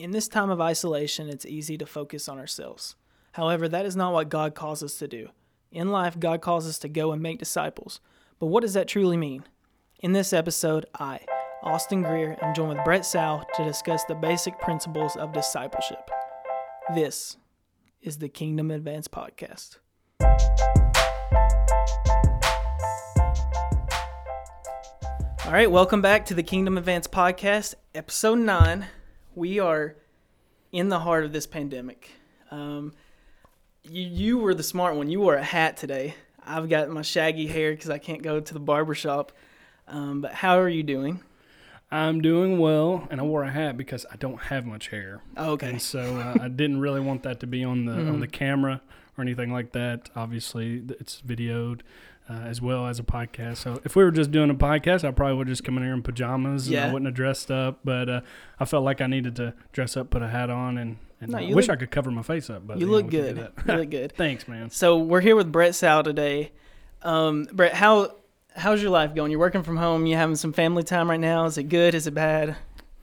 In this time of isolation, it's easy to focus on ourselves. However, that is not what God calls us to do. In life, God calls us to go and make disciples. But what does that truly mean? In this episode, I, Austin Greer, am joined with Brett Sow to discuss the basic principles of discipleship. This is the Kingdom Advance Podcast. All right, welcome back to the Kingdom Advance Podcast, episode 9. We are in the heart of this pandemic. Um, you, you were the smart one. You wore a hat today. I've got my shaggy hair because I can't go to the barber shop. Um, but how are you doing? I'm doing well, and I wore a hat because I don't have much hair. Oh, okay. And so uh, I didn't really want that to be on the on the camera or anything like that. Obviously, it's videoed uh, as well as a podcast. So if we were just doing a podcast, I probably would just come in here in pajamas and Yeah. I wouldn't have dressed up. But uh, I felt like I needed to dress up, put a hat on, and, and No, I you wish look- I could cover my face up. But You know, look we good. You look good. Thanks, man. So we're here with Brett Sal today. Um, Brett, how how's your life going? You're working from home. You having some family time right now? Is it good? Is it bad?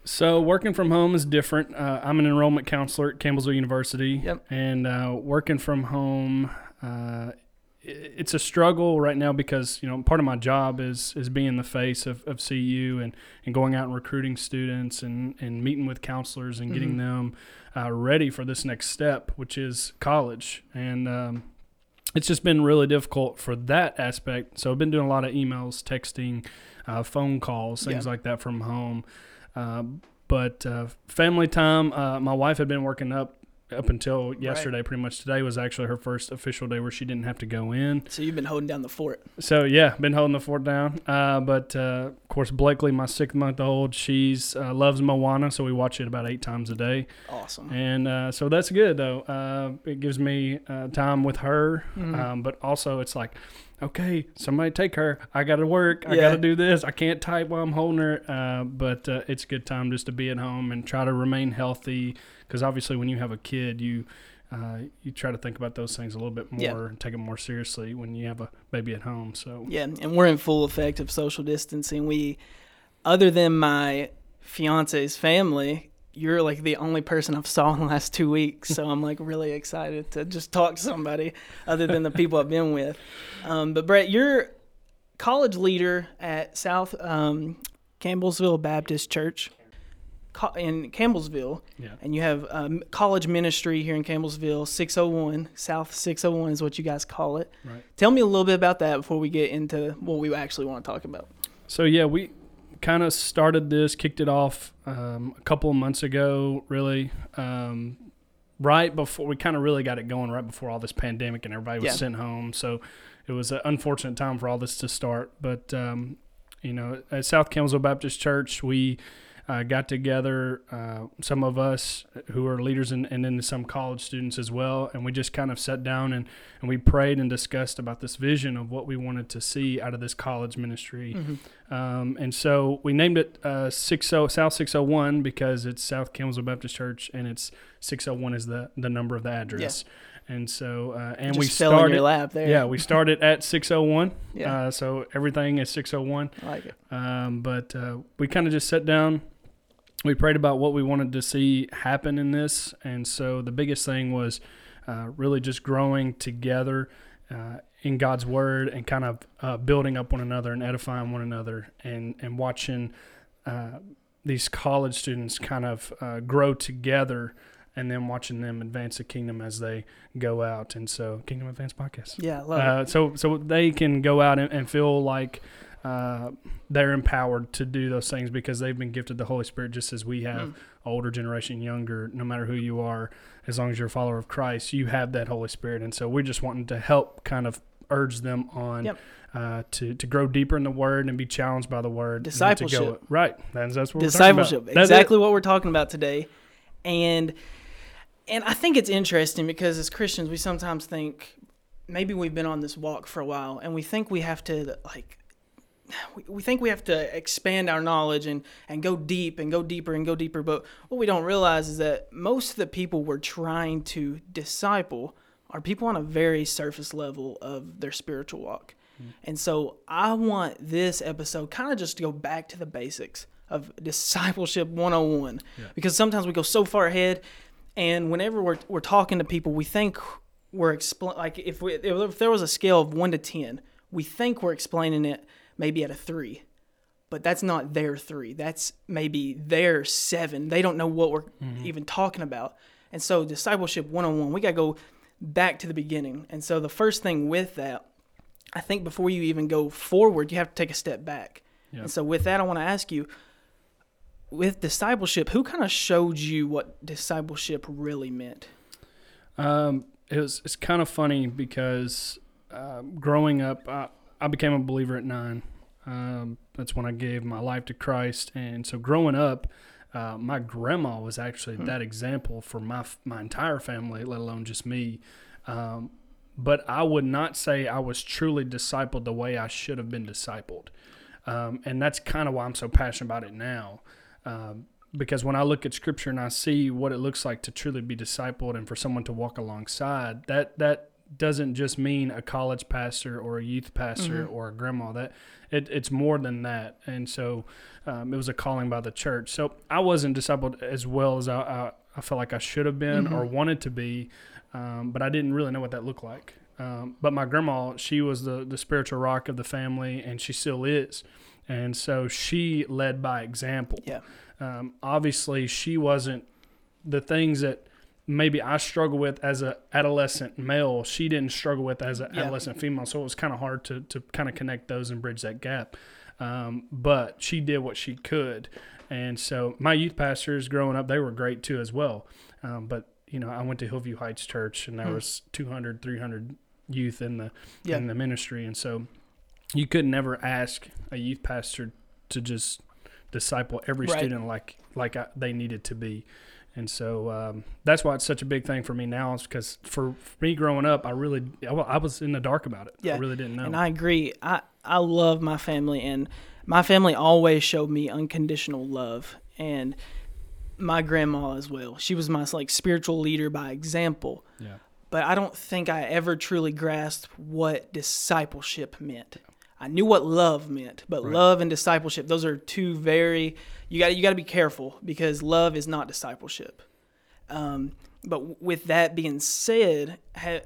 So working from home is different. Uh, I'm an enrollment counselor at Campbellsville University, Yep. and uh, working from home, uh, it's a struggle right now because you know part of my job is is being the face of, of CU and, and going out and recruiting students and, and meeting with counselors and getting Mhm. them uh, ready for this next step, which is college. And um, it's just been really difficult for that aspect. So I've been doing a lot of emails, texting, uh, phone calls, things Yeah. like that from home. Uh, but uh, family time, uh, my wife had been working up up until yesterday. Pretty much today was actually her first official day where she didn't have to go in. So you've been holding down the fort. So yeah, been holding the fort down. Uh, but uh, of course, Blakely, my six month old, she's uh, loves Moana, so we watch it about eight times a day, Awesome. and uh, so that's good though. Uh, it gives me uh, time with her, Mhm. um, but also it's like, okay, somebody take her. I got to work. I Yeah. got to do this. I can't type while I'm holding her. Uh, but uh, it's a good time just to be at home and try to remain healthy, because obviously when you have a kid, you uh, you try to think about those things a little bit more Yeah. and take it more seriously when you have a baby at home. So Yeah, and we're in full effect of social distancing. We, other than my fiance's family, you're like the only person I've saw in the last two weeks. So I'm like really excited to just talk to somebody other than the people I've been with. Um, but Brett, you're college leader at South um, Campbellsville Baptist Church in Campbellsville, yeah. and you have um, college ministry here in Campbellsville, 601 South 601 is what you guys call it. Right. Tell me a little bit about that before we get into what we actually want to talk about. So yeah, we kind of started this, kicked it off um, a couple of months ago, really. Um, right before we kind of really got it going, right before all this pandemic and everybody was Yeah. sent home. So it was an unfortunate time for all this to start. But um, you know, at South Campbellsville Baptist Church, we uh, got together, uh, some of us who are leaders and, and then some college students as well, and we just kind of sat down and, and we prayed and discussed about this vision of what we wanted to see out of this college ministry. Um, and so we named it uh, 60 South 601 because it's South Campbellsville Baptist Church, and it's 601 is the, the number of the address. And so, uh, and Just we started. your lap there. Yeah, we started at 601. Yeah. Uh, so everything is 601. I like it. Um, but uh, we kind of just sat down. We prayed about what we wanted to see happen in this. And so the biggest thing was uh, really just growing together uh, in God's word and kind of uh, building up one another and edifying one another and, and watching uh, these college students kind of uh, grow together and then watching them advance the kingdom as they go out. And so, Kingdom Advance Podcast. Yeah, love Uh, so so they can go out and, and feel like uh, they're empowered to do those things because they've been gifted the Holy Spirit just as we have, Mm. older generation, younger, no matter who you are, as long as you're a follower of Christ, you have that Holy Spirit. And so we're just wanting to help kind of urge them on Yep. uh, to, to grow deeper in the Word and be challenged by the Word. Discipleship. go- right. That's, that's what it. we're talking about. Discipleship. Exactly what we're talking about today. And and I think it's interesting because as Christians, we sometimes think maybe we've been on this walk for a while and we think we have to like we, we think we have to expand our knowledge and, and go deep and go deeper and go deeper. But what we don't realize is that most of the people we're trying to disciple are people on a very surface level of their spiritual walk. Hmm. And so I want this episode kind of just to go back to the basics of discipleship 101 Yeah. because sometimes we go so far ahead and whenever we're, we're talking to people we think we're expl- like if, we, if there was a scale of 1 to 10 we think we're explaining it maybe at a 3 but that's not their 3 that's maybe their 7 they don't know what we're even talking about. And so discipleship 101 we got to go back to the beginning. And so the first thing with that i think before you even go forward you have to take a step back. Yeah. and so with that i want to ask you with discipleship, who kind of showed you what discipleship really meant? Um, it was it's kind of funny because uh, growing up, I, I became a believer at nine. Um, that's when I gave my life to Christ, and so growing up, uh, my grandma was actually that example for my my entire family, let alone just me. Um, but I would not say I was truly discipled the way I should have been discipled, um, and that's kind of why I'm so passionate about it now. Um, because when I look at scripture and I see what it looks like to truly be discipled and for someone to walk alongside, that that doesn't just mean a college pastor or a youth pastor or a grandma. That it, it's more than that. And so um, it was a calling by the church. So I wasn't discipled as well as I, I, I felt like I should have been or wanted to be, um, but I didn't really know what that looked like. Um, but my grandma, she was the, the spiritual rock of the family, and she still is. And so she led by example. Yeah. Um, obviously, she wasn't the things that maybe I struggle with as a adolescent male. She didn't struggle with as an Yeah. adolescent female, so it was kind of hard to to kind of connect those and bridge that gap. Um, but she did what she could, and so my youth pastors growing up, they were great too as well. Um, but you know, I went to Hillvue Heights Church, and there Hmm. was 200, 300 youth in the Yeah. in the ministry, and so you could never ask a youth pastor to just disciple every Right. student like like I, they needed to be. And so um, that's why it's such a big thing for me now, is because for, for me growing up, I really I, I was in the dark about it. Yeah. I really didn't know. And I agree. I, I love my family, and my family always showed me unconditional love. And my grandma as well. She was my like spiritual leader by example. yeah, But I don't think I ever truly grasped what discipleship meant. I knew what love meant, but Right. love and discipleship, those are two very you got you got to be careful because love is not discipleship. Um, but with that being said, ha,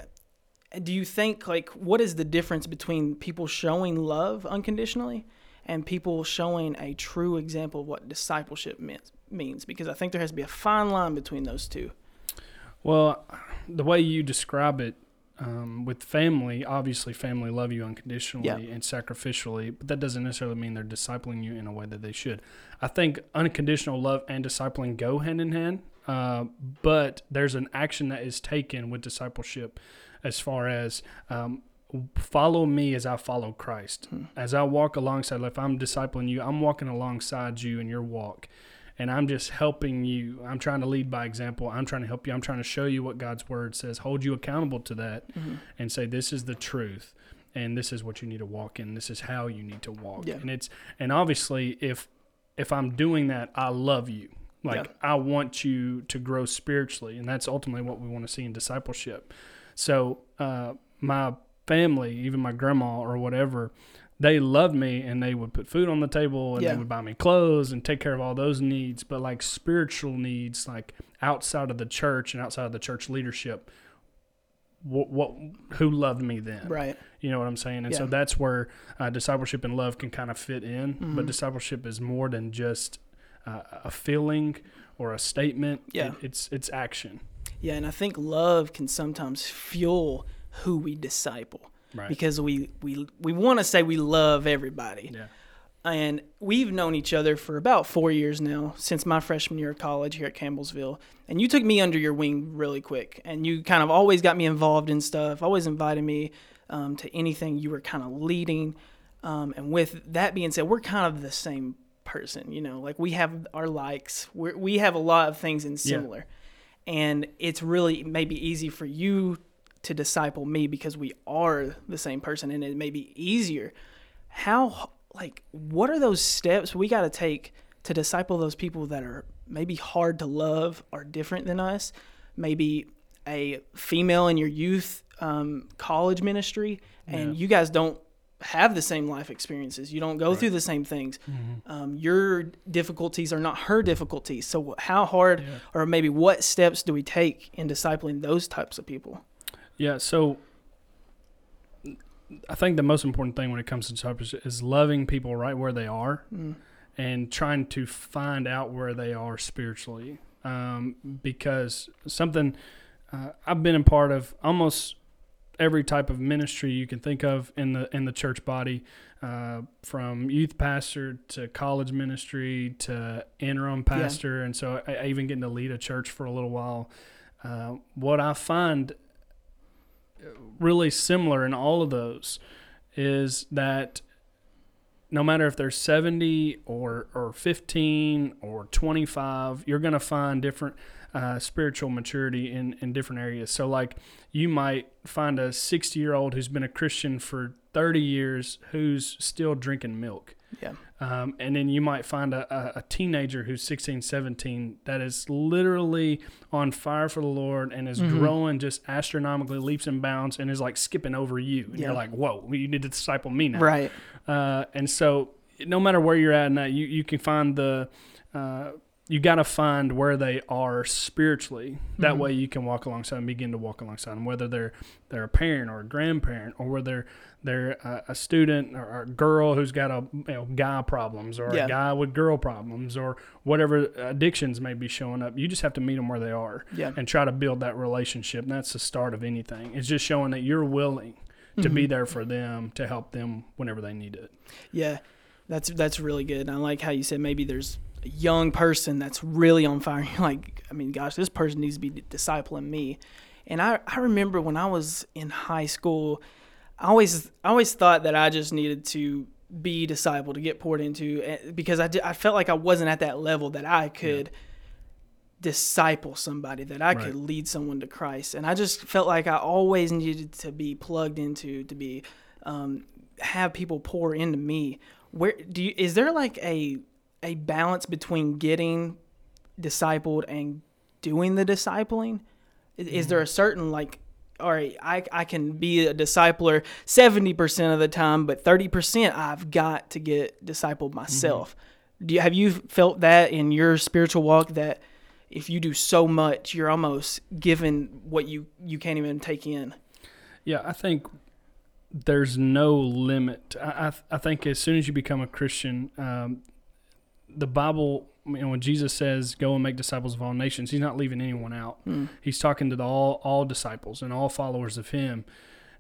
do you think like what is the difference between people showing love unconditionally and people showing a true example of what discipleship means means because I think there has to be a fine line between those two. Well, the way you describe it um, with family, obviously, family love you unconditionally Yeah. and sacrificially, but that doesn't necessarily mean they're discipling you in a way that they should. I think unconditional love and discipling go hand in hand, uh, but there's an action that is taken with discipleship as far as um, follow me as I follow Christ. As I walk alongside, if I'm discipling you, I'm walking alongside you in your walk and I'm just helping you. I'm trying to lead by example. I'm trying to help you. I'm trying to show you what God's word says, hold you accountable to that, and say this is the truth, and this is what you need to walk in. This is how you need to walk. Yeah. And it's and obviously if if I'm doing that, I love you. Like Yeah. I want you to grow spiritually, and that's ultimately what we want to see in discipleship. So uh, my family, even my grandma or whatever, they loved me and they would put food on the table and Yeah. they would buy me clothes and take care of all those needs. But like spiritual needs, like outside of the church and outside of the church leadership, what, what who loved me then? Right. You know what I'm saying? And so that's where uh, discipleship and love can kind of fit in. Mm-hmm. But discipleship is more than just uh, a feeling or a statement. Yeah. It- it's it's action. Yeah, and I think love can sometimes fuel who we disciple Right. because we we we want to say we love everybody. yeah. And we've known each other for about 4 years now since my freshman year of college here at Campbellsville. And you took me under your wing really quick and you kind of always got me involved in stuff, always invited me um, to anything you were kind of leading. Um, and with that being said, we're kind of the same person, you know, like we have our likes, we're, we have a lot of things in similar and it's really maybe easy for you to disciple me because we are the same person and it may be easier how like what are those steps we got to take to disciple those people that are maybe hard to love are different than us maybe a female in your youth um, college ministry and Yeah. you guys don't have the same life experiences. You don't go Right. through the same things. Mm-hmm. Um, your difficulties are not her difficulties. So how hard, Yeah. or maybe what steps do we take in discipling those types of people? Yeah, so I think the most important thing when it comes to discipleship is loving people right where they are Mm. and trying to find out where they are spiritually. Um, because something uh, I've been a part of almost every type of ministry you can think of in the in the church body, uh, from youth pastor to college ministry to interim pastor, and so I, I even getting to lead a church for a little while. Uh, what I find really similar in all of those is that no matter if they're 70 or, or 15 or 25, you're going to find different uh, spiritual maturity in, in different areas. So, like, you might find a 60 year old who's been a Christian for 30 years who's still drinking milk. Yeah. Um, and then you might find a, a, teenager who's 16, 17 that is literally on fire for the Lord and is Mhm. growing just astronomically leaps and bounds and is like skipping over you. And Yeah. you're like, whoa, you need to disciple me now. Right. Uh, and so, no matter where you're at in that, you, you can find the, uh, you got to find where they are spiritually. That Mhm. way, you can walk alongside and begin to walk alongside them, whether they're they're a parent or a grandparent, or whether they're a, a student or, a girl who's got a you know, guy problems, or Yeah. a guy with girl problems, or whatever addictions may be showing up. You just have to meet them where they are Yeah. and try to build that relationship. And that's the start of anything. It's just showing that you're willing to be Mhm. there for them to help them whenever they need it. Yeah, that's that's really good. And I like how you said maybe there's young person that's really on fire. You're like, I mean, gosh, this person needs to be discipling me. And I, I remember when I was in high school, I always I always thought that I just needed to be discipled to get poured into eh, because I, did, I felt like I wasn't at that level that I could disciple somebody that I Right. could lead someone to Christ and I just felt like I always needed to be plugged into to be um, have people pour into me where do you is there like a a balance between getting discipled and doing the discipling? Is, is there a certain like all right I, I can be a discipler 70% of the time but 30% i've got to get discipled myself. Do you have you felt that in your spiritual walk that if you do so much you're almost given what you you can't even take in? Yeah, I think there's no limit. I, I, I think as soon as you become a Christian, um, the Bible, you know, when Jesus says, "Go and make disciples of all nations," He's not leaving anyone out. Mm. He's talking to the all all disciples and all followers of Him.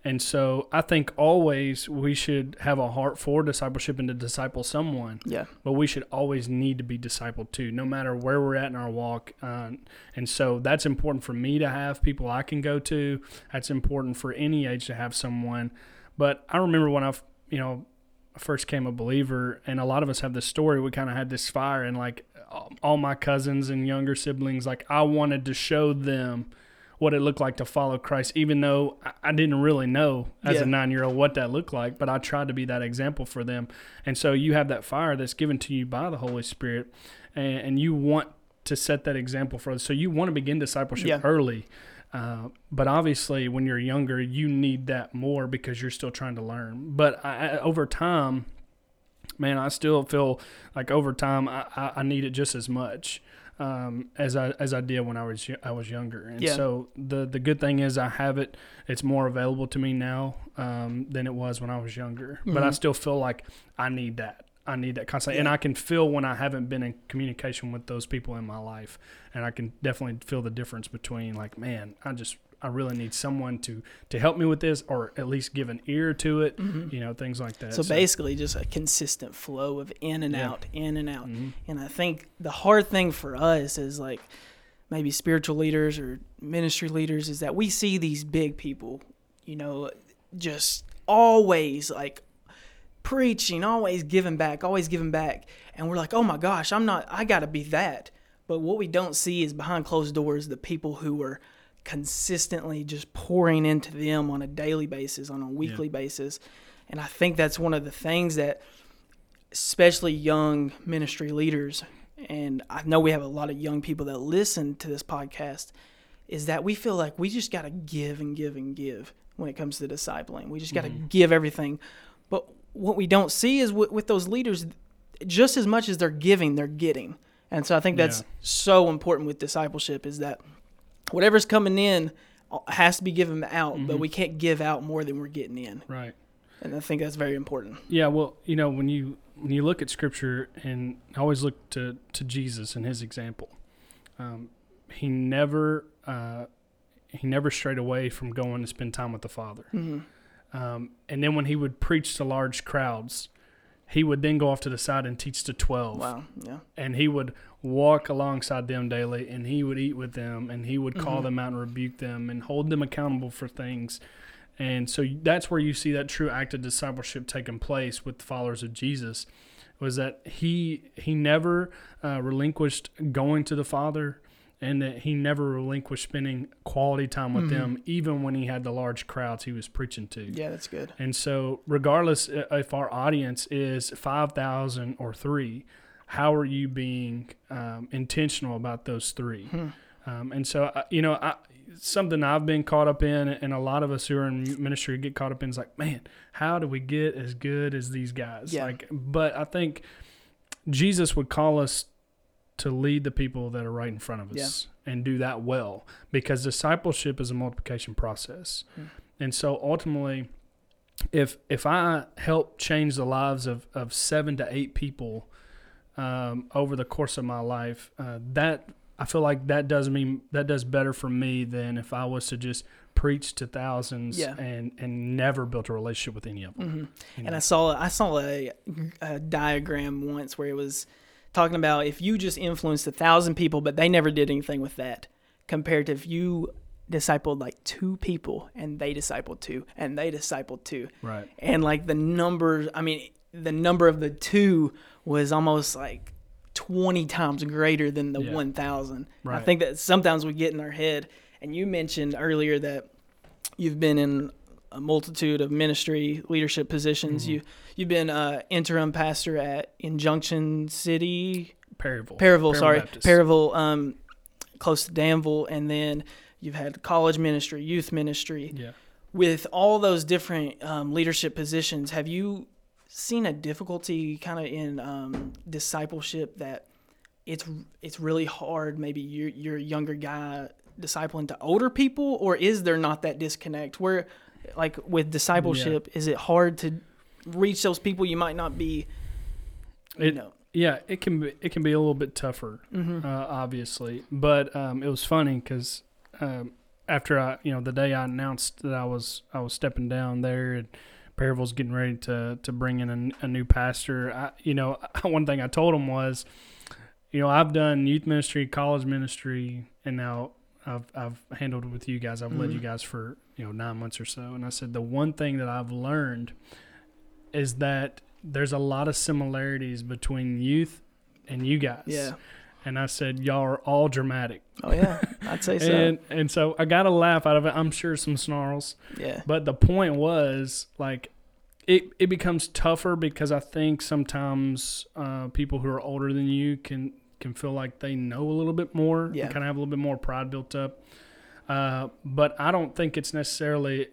And so I think always we should have a heart for discipleship and to disciple someone yeah but we should always need to be discipled too, no matter where we're at in our walk. Uh, and so that's important for me to have people I can go to. That's important for any age to have someone. But I remember when I, you know, first came a believer, and a lot of us have this story. We kind of had this fire, and like all- my cousins and younger siblings, like I wanted to show them what it looked like to follow Christ, even though I- didn't really know as Yeah. a nine year old what that looked like, but I tried to be that example for them. And so you have that fire that's given to you by the Holy Spirit, and, and you want to set that example for others. So you want to begin discipleship Yeah. early. Uh, but obviously, when you're younger, you need that more because you're still trying to learn. But I, over time, man, I still feel like over time I, I, I need it just as much um, as I as I did when I was I was younger. And Yeah. so the the good thing is I have it. It's more available to me now um, than it was when I was younger. But I Mhm. still feel like I need that. I need that constantly, and I can feel when I haven't been in communication with those people in my life, and I can definitely feel the difference between like, man, I just I really need someone to to help me with this, or at least give an ear to it, Mhm. you know, things like that. So basically, just a consistent flow of in and Yeah. out, in and out. Mhm. And I think the hard thing for us is like maybe spiritual leaders or ministry leaders is that we see these big people, you know, just always like preaching, always giving back, always giving back. And we're like, oh my gosh, I'm not, I got to be that. But what we don't see is behind closed doors the people who are consistently just pouring into them on a daily basis, on a weekly basis. And I think that's one of the things that, especially young ministry leaders, and I know we have a lot of young people that listen to this podcast, is that we feel like we just got to give and give and give when it comes to discipling. We just got to Mhm. give everything. But what we don't see is with, with those leaders, just as much as they're giving, they're getting. And so I think that's Yeah. so important with discipleship is that whatever's coming in uh, has to be given out, Mm-hmm. but we can't give out more than we're getting in. Right. And I think that's very important. Yeah, well, you know, when you when you look at scripture and I always look to to Jesus and his example, um, he never uh, he never strayed away from going to spend time with the Father. Um, and then when he would preach to large crowds, he would then go off to the side and teach to twelve. Wow. Yeah. And he would walk alongside them daily, and he would eat with them, and he would call them out and rebuke them, and hold them accountable for things. And so that's where you see that true act of discipleship taking place with the followers of Jesus, was that he he never uh, relinquished going to the Father, and that he never relinquished spending quality time with them, even when he had the large crowds he was preaching to. Yeah, that's good. And so, regardless if our audience is 5,000 or three, how are you being um, intentional about those three? Um, and so, I- you know, I, something I've been caught up in, and a lot of us who are in ministry get caught up in is like, man, how do we get as good as these guys? Yeah. Like, but I think Jesus would call us to lead the people that are right in front of us and do that well because discipleship is a multiplication process. And so ultimately, if if I help change the lives of, of seven to eight people um, over the course of my life, uh, that I feel like that does mean that does better for me than if I was to just preach to thousands Yeah. and and never built a relationship with any of them. You And know? I saw I saw a, a diagram once where it was talking about if you just influenced a thousand people, but they never did anything with that, compared to if you discipled like two people and they discipled two and they discipled two, right. and like the numbers, I mean, the number of the two was almost like twenty times greater than the Yeah. one thousand. I think that sometimes we get in our head. And you mentioned earlier that you've been in a multitude of ministry leadership positions. Mm-hmm. You you've been uh, interim pastor at in Junction City, Perryville. Perryville, sorry, Baptist. Perryville, um, close to Danville, and then you've had college ministry, youth ministry. Yeah. With all those different um, leadership positions, have you seen a difficulty kind of in um, discipleship that it's it's really hard? Maybe you're you're a younger guy discipling to older people, or is there not that disconnect where, like with discipleship, is it hard to reach those people you might not be, you It- know? Yeah, it can be it can be a little bit tougher, uh, obviously. But um, it was funny because um, after I, you know, the day I announced that I was I was stepping down there, and Perryville's getting ready to to bring in a, a new pastor. I, you know, one thing I told him was, you know, I've done youth ministry, college ministry, and now I've I've handled with you guys. I've led you guys for you know nine months or so, and I said the one thing that I've learned is that there's a lot of similarities between youth and you guys. Yeah. And I said, y'all are all dramatic. Oh yeah, I'd say so. And and so I got a laugh out of it. I'm sure some snarls. yeah. But the point was like it it becomes tougher because I think sometimes uh, people who are older than you can can feel like they know a little bit more Yeah. kind of have a little bit more pride built up. Uh, but I don't think it's necessarily,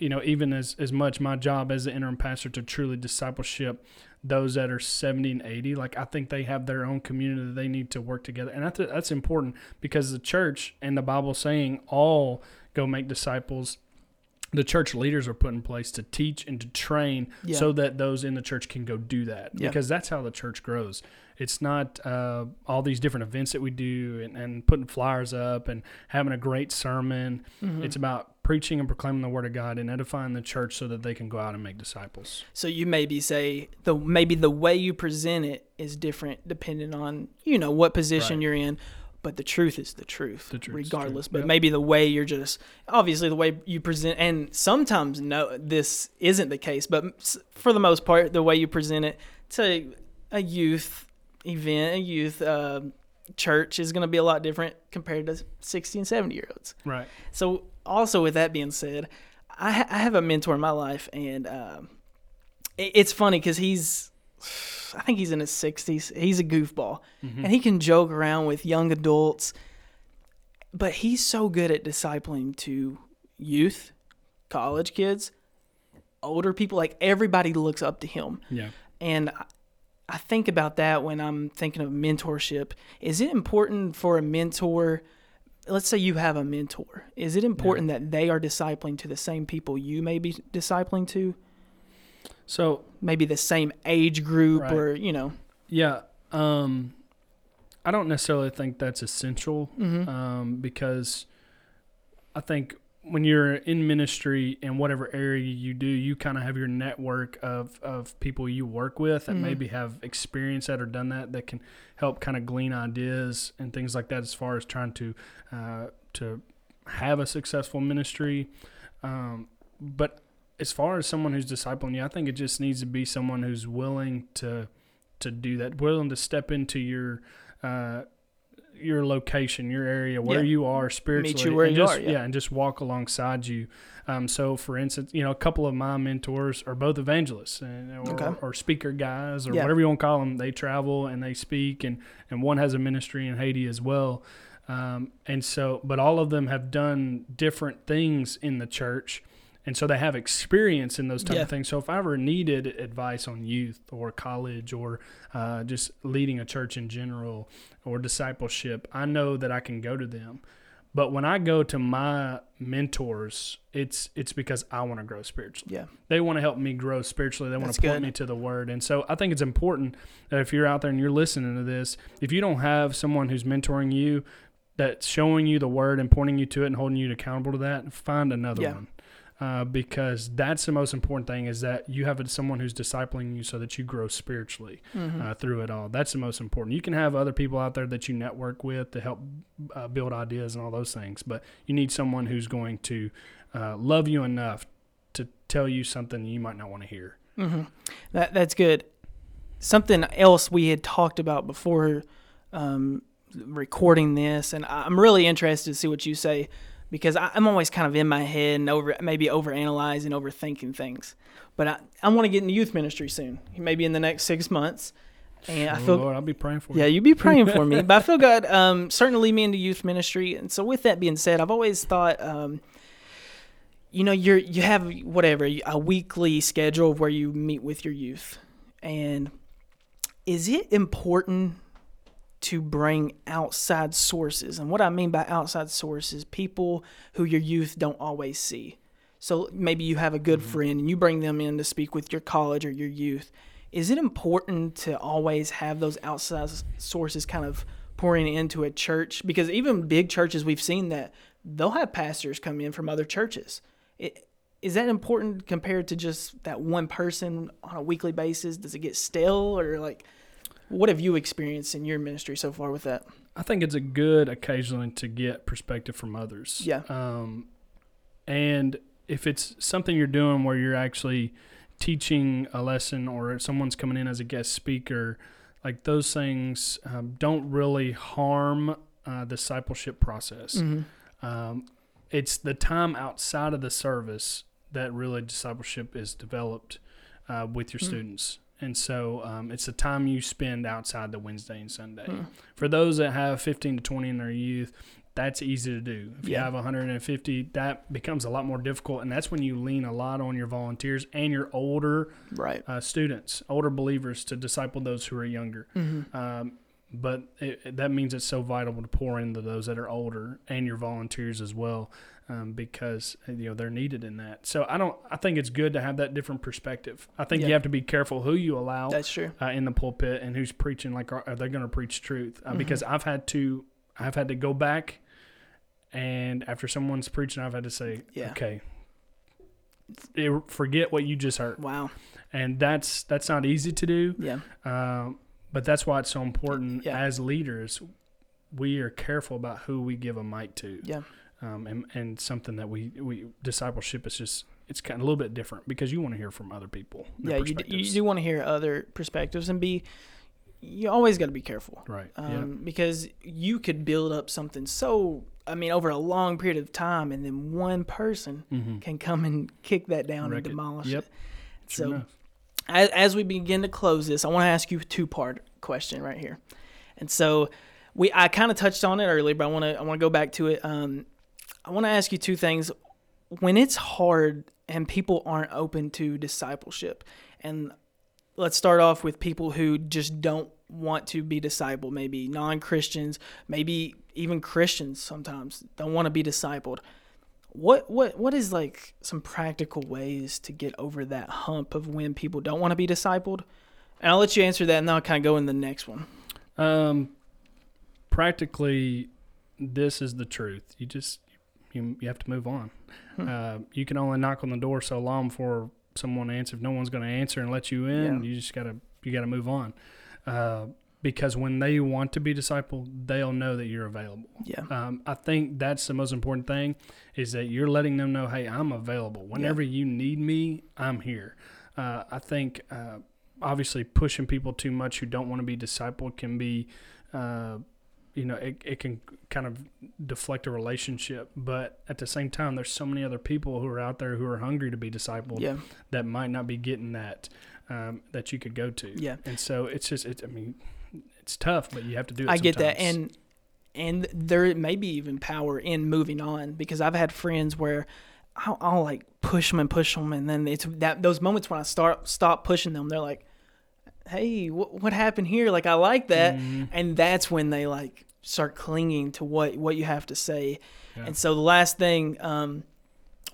you know, even as, as much my job as the interim pastor to truly discipleship those that are 70 and 80. Like, I think they have their own community that they need to work together. And I think that's important because the church and the Bible saying all go make disciples the church leaders are put in place to teach and to train Yeah. so that those in the church can go do that Yeah. because that's how the church grows it's not uh, all these different events that we do and, and putting flyers up and having a great sermon Mm-hmm. it's about preaching and proclaiming the word of god and edifying the church so that they can go out and make disciples So you maybe say the maybe the way you present it is different depending on you know what position Right. you're in, but the truth is the truth, The truth regardless. true. But Yep. maybe the way you're just obviously the way you present, and sometimes no, this isn't the case, but for the most part, the way you present it to a youth event, a youth uh, church is going to be a lot different compared to 60 and 70 year olds. right So, also with that being said, I, ha- I have a mentor in my life, and um, it, it's funny because he's, I think he's in his sixties. He's a goofball, and he can joke around with young adults, but he's so good at discipling to youth, college kids, older people. Like everybody looks up to him. Yeah. And I- think about that when I'm thinking of mentorship. Is it important for a mentor? Let's say you have a mentor. Is it important that they are discipling to the same people you may be discipling to? So Maybe the same age group Right. or, you know. yeah, um, I don't necessarily think that's essential Mm-hmm. um, because I think when you're in ministry in whatever area you do, you kind of have your network of, of people you work with that Mhm. maybe have experience that or done that that can help kind of glean ideas and things like that as far as trying to uh, to have a successful ministry. Um, but as far as someone who's discipling you, I think it just needs to be someone who's willing to to do that, willing to step into your uh, your location, your area, where Yeah. you are spiritually, where and you just, are, yeah. and just walk alongside you. Um, so, for instance, you know, a couple of my mentors are both evangelists and, or, Okay. or speaker guys or Yeah. whatever you want to call them. They travel and they speak, and and one has a ministry in Haiti as well. Um, and so, but all of them have done different things in the church. And so they have experience in those type Yeah. of things. So if I ever needed advice on youth or college or uh, just leading a church in general or discipleship, I know that I can go to them. But when I go to my mentors, it's it's because I want to grow spiritually. Yeah. They want to help me grow spiritually. They want That's to point good. me to the word. And so I think it's important that if you're out there and you're listening to this, if you don't have someone who's mentoring you, that's showing you the word and pointing you to it and holding you accountable to that, find another Yeah. one. Uh, because that's the most important thing is that you have someone who's discipling you so that you grow spiritually Mm-hmm. uh, through it all. That's the most important. You can have other people out there that you network with to help uh, build ideas and all those things, but you need someone who's going to uh, love you enough to tell you something you might not want to hear. hmm That that's good. Something else we had talked about before um, recording this, and I'm really interested to see what you say because I, I'm always kind of in my head and over maybe overanalyzing, overthinking things. But I, I want to get into youth ministry soon, maybe in the next six months. And I Oh, feel Lord, I'll be praying for you. yeah, you. be praying for me. But I feel God um, starting to lead me into youth ministry. And so, with that being said, I've always thought, um, you know, you're you have whatever a weekly schedule of where you meet with your youth, and is it important to bring outside sources? And what I mean by outside sources, people who your youth don't always see. So maybe you have a good mm-hmm. friend and you bring them in to speak with your college or your youth. Is it important to always have those outside sources kind of pouring into a church? Because even big churches, we've seen that they'll have pastors come in from other churches. It, is that important compared to just that one person on a weekly basis? Does it get stale or like, what have you experienced in your ministry so far with that? I think it's a good occasionally to get perspective from others. Yeah. Um, and if it's something you're doing where you're actually teaching a lesson or someone's coming in as a guest speaker, like those things um, don't really harm uh, discipleship process. Mm-hmm. Um, it's the time outside of the service that really discipleship is developed uh, with your Mm. students. And so um, it's the time you spend outside the Wednesday and Sunday. Mm. For those that have 15 to 20 in their youth, that's easy to do. If you have 150, that becomes a lot more difficult. And that's when you lean a lot on your volunteers and your older Right. uh, students, older believers, to disciple those who are younger. Mm-hmm. Um, but it- that means it's so vital to pour into those that are older and your volunteers as well, um, because uh, you know they're needed in that. So I don't. I think it's good to have that different perspective. I think Yeah. you have to be careful who you allow That's true. uh, in the pulpit and who's preaching. Like, are, are they going to preach truth? Uh, Mhm. Because I've had to. I've had to go back, and after someone's preaching, I've had to say, Yeah. okay. f- Forget what you just heard, Wow. and that's that's not easy to do. Yeah. Um, but that's why it's so important Yeah. as leaders. We are careful about who we give a mic to. Yeah. Um, and, and something that we, we discipleship is just it's kind of a little bit different because you want to hear from other people. Yeah. You, d- you do want to hear other perspectives and be. You always got to be careful. right. um, because you could build up something so I mean over a long period of time, and then one person. Mm-hmm. can come and kick that down Wreck and it. demolish Yep. it. Sure So enough. as, as we begin to close this, I want to ask you a two part question right here, and so we I kind of touched on it earlier, but I want to I want to go back to it. Um, I want to ask you two things. when it's hard and people aren't open to discipleship, and let's start off with people who just don't want to be discipled, maybe non Christians, maybe even Christians sometimes don't want to be discipled. What what what is like some practical ways to get over that hump of when people don't want to be discipled? And I'll let you answer that, and then I'll kind of go in the next one. Um, practically, this is the truth. You just you, you have to move on. Hmm. Uh, you can only knock on the door so long before someone answers. If no one's going to answer and let you in, Yeah. you just gotta you gotta move on. Uh, because when they want to be discipled, they'll know that you're available. Yeah. Um, I think that's the most important thing is that you're letting them know, hey, I'm available. Whenever you need me, I'm here. Uh, I think uh, obviously pushing people too much who don't want to be discipled can be, uh, you know, it, it can kind of deflect a relationship. But at the same time, there's so many other people who are out there who are hungry to be discipled Yeah. that might not be getting that um, that you could go to. Yeah. And so it's just, it, I mean, it's tough, but you have to do it. I get that, and and there may be even power in moving on because I've had friends where I'll, I'll like push them and push them, and then it's that those moments when I start stop pushing them, they're like, "Hey, what what happened here? Like I like that," Mhm. and that's when they like start clinging to what what you have to say. Yeah. And so the last thing, um,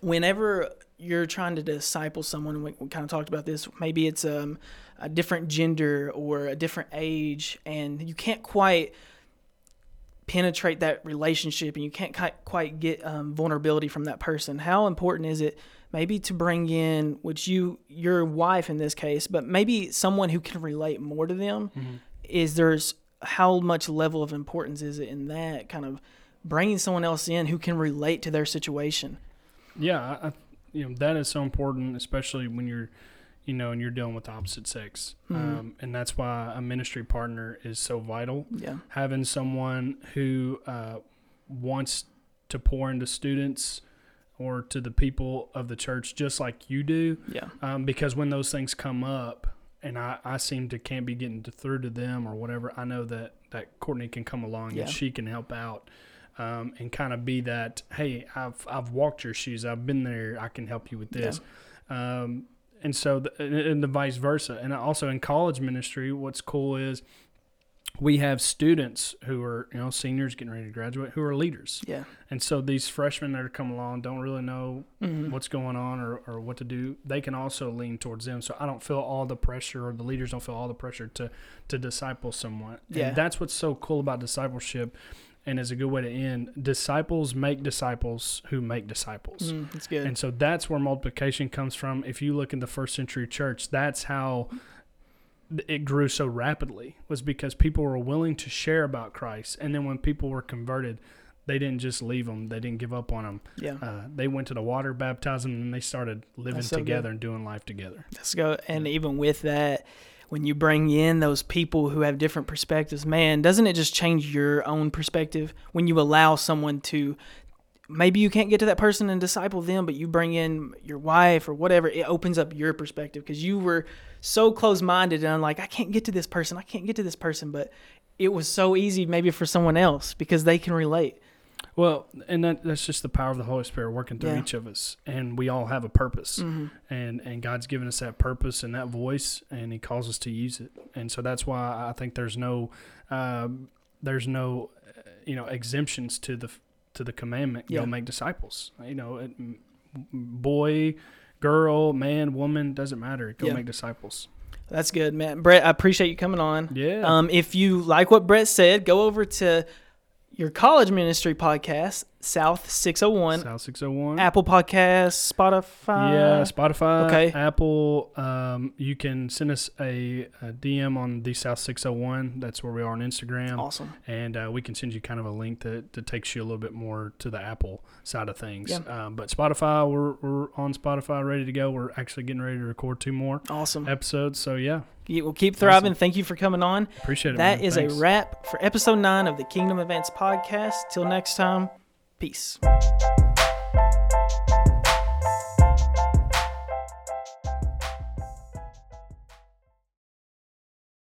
whenever you're trying to disciple someone, we, we kind of talked about this. Maybe it's um, a different gender or a different age, and you can't quite penetrate that relationship, and you can't quite get um, vulnerability from that person. How important is it? Maybe to bring in, which you, your wife in this case, but maybe someone who can relate more to them. Mhm. Is there's how much level of importance is it in that kind of bringing someone else in who can relate to their situation? Yeah, I, I, you know that is so important, especially when you're, you know, and you're dealing with the opposite sex, Mhm. um, and that's why a ministry partner is so vital. Yeah. Having someone who uh, wants to pour into students or to the people of the church just like you do, Yeah. um, because when those things come up, and I, I seem to can't be getting to, through to them or whatever, I know that that Courtney can come along Yeah. and she can help out. Um, and kind of be that, hey, I've I've walked your shoes, I've been there, I can help you with this, um, and so the, and- and the vice versa. And also in college ministry, what's cool is we have students who are you know seniors getting ready to graduate who are leaders, Yeah. and so these freshmen that are coming along don't really know Mhm. what's going on or, or what to do, they can also lean towards them. So I don't feel all the pressure, or the leaders don't feel all the pressure to to disciple someone. Yeah. And that's what's so cool about discipleship, and is a good way to end. Disciples make disciples who make disciples. Mm, that's good. And so that's where multiplication comes from. If you look in the first century church, that's how it grew so rapidly was because people were willing to share about Christ, and then when people were converted, they didn't just leave them; they didn't give up on them. yeah. Uh, they went to the water, baptized them, and they started living so together good. and doing life together. Let's go. And even with that, when you bring in those people who have different perspectives, man, doesn't it just change your own perspective when you allow someone to? Maybe you can't get to that person and disciple them, but you bring in your wife or whatever. It opens up your perspective because you were so close minded and I'm like, I can't get to this person. I can't get to this person. But it was so easy maybe for someone else because they can relate. Well, and that, that's just the power of the Holy Spirit working through Yeah. each of us, and we all have a purpose, Mhm. and and God's given us that purpose and that voice, and He calls us to use it, and so that's why I think there's no, um, there's no, uh, you know, exemptions to the to the commandment. Yeah. Go make disciples. You know, it, boy, girl, man, woman doesn't matter. Go Yeah. make disciples. That's good, man. Brett, I appreciate you coming on. Yeah. Um, if you like what Brett said, go over to your college ministry podcast, South 601, South six hundred one. Apple Podcasts, Spotify. Yeah, Spotify, okay. Apple. Um, you can send us a, a DM on the South 601. That's where we are on Instagram. Awesome. And uh, we can send you kind of a link that, that takes you a little bit more to the Apple side of things. Yeah. Um, but Spotify, we're, we're on Spotify, ready to go. We're actually getting ready to record two more Awesome. episodes. So, yeah, We'll keep thriving. Awesome. Thank you for coming on. appreciate it. That man. is Thanks. a wrap for episode nine of the Kingdom Advance podcast. Till next time, Peace.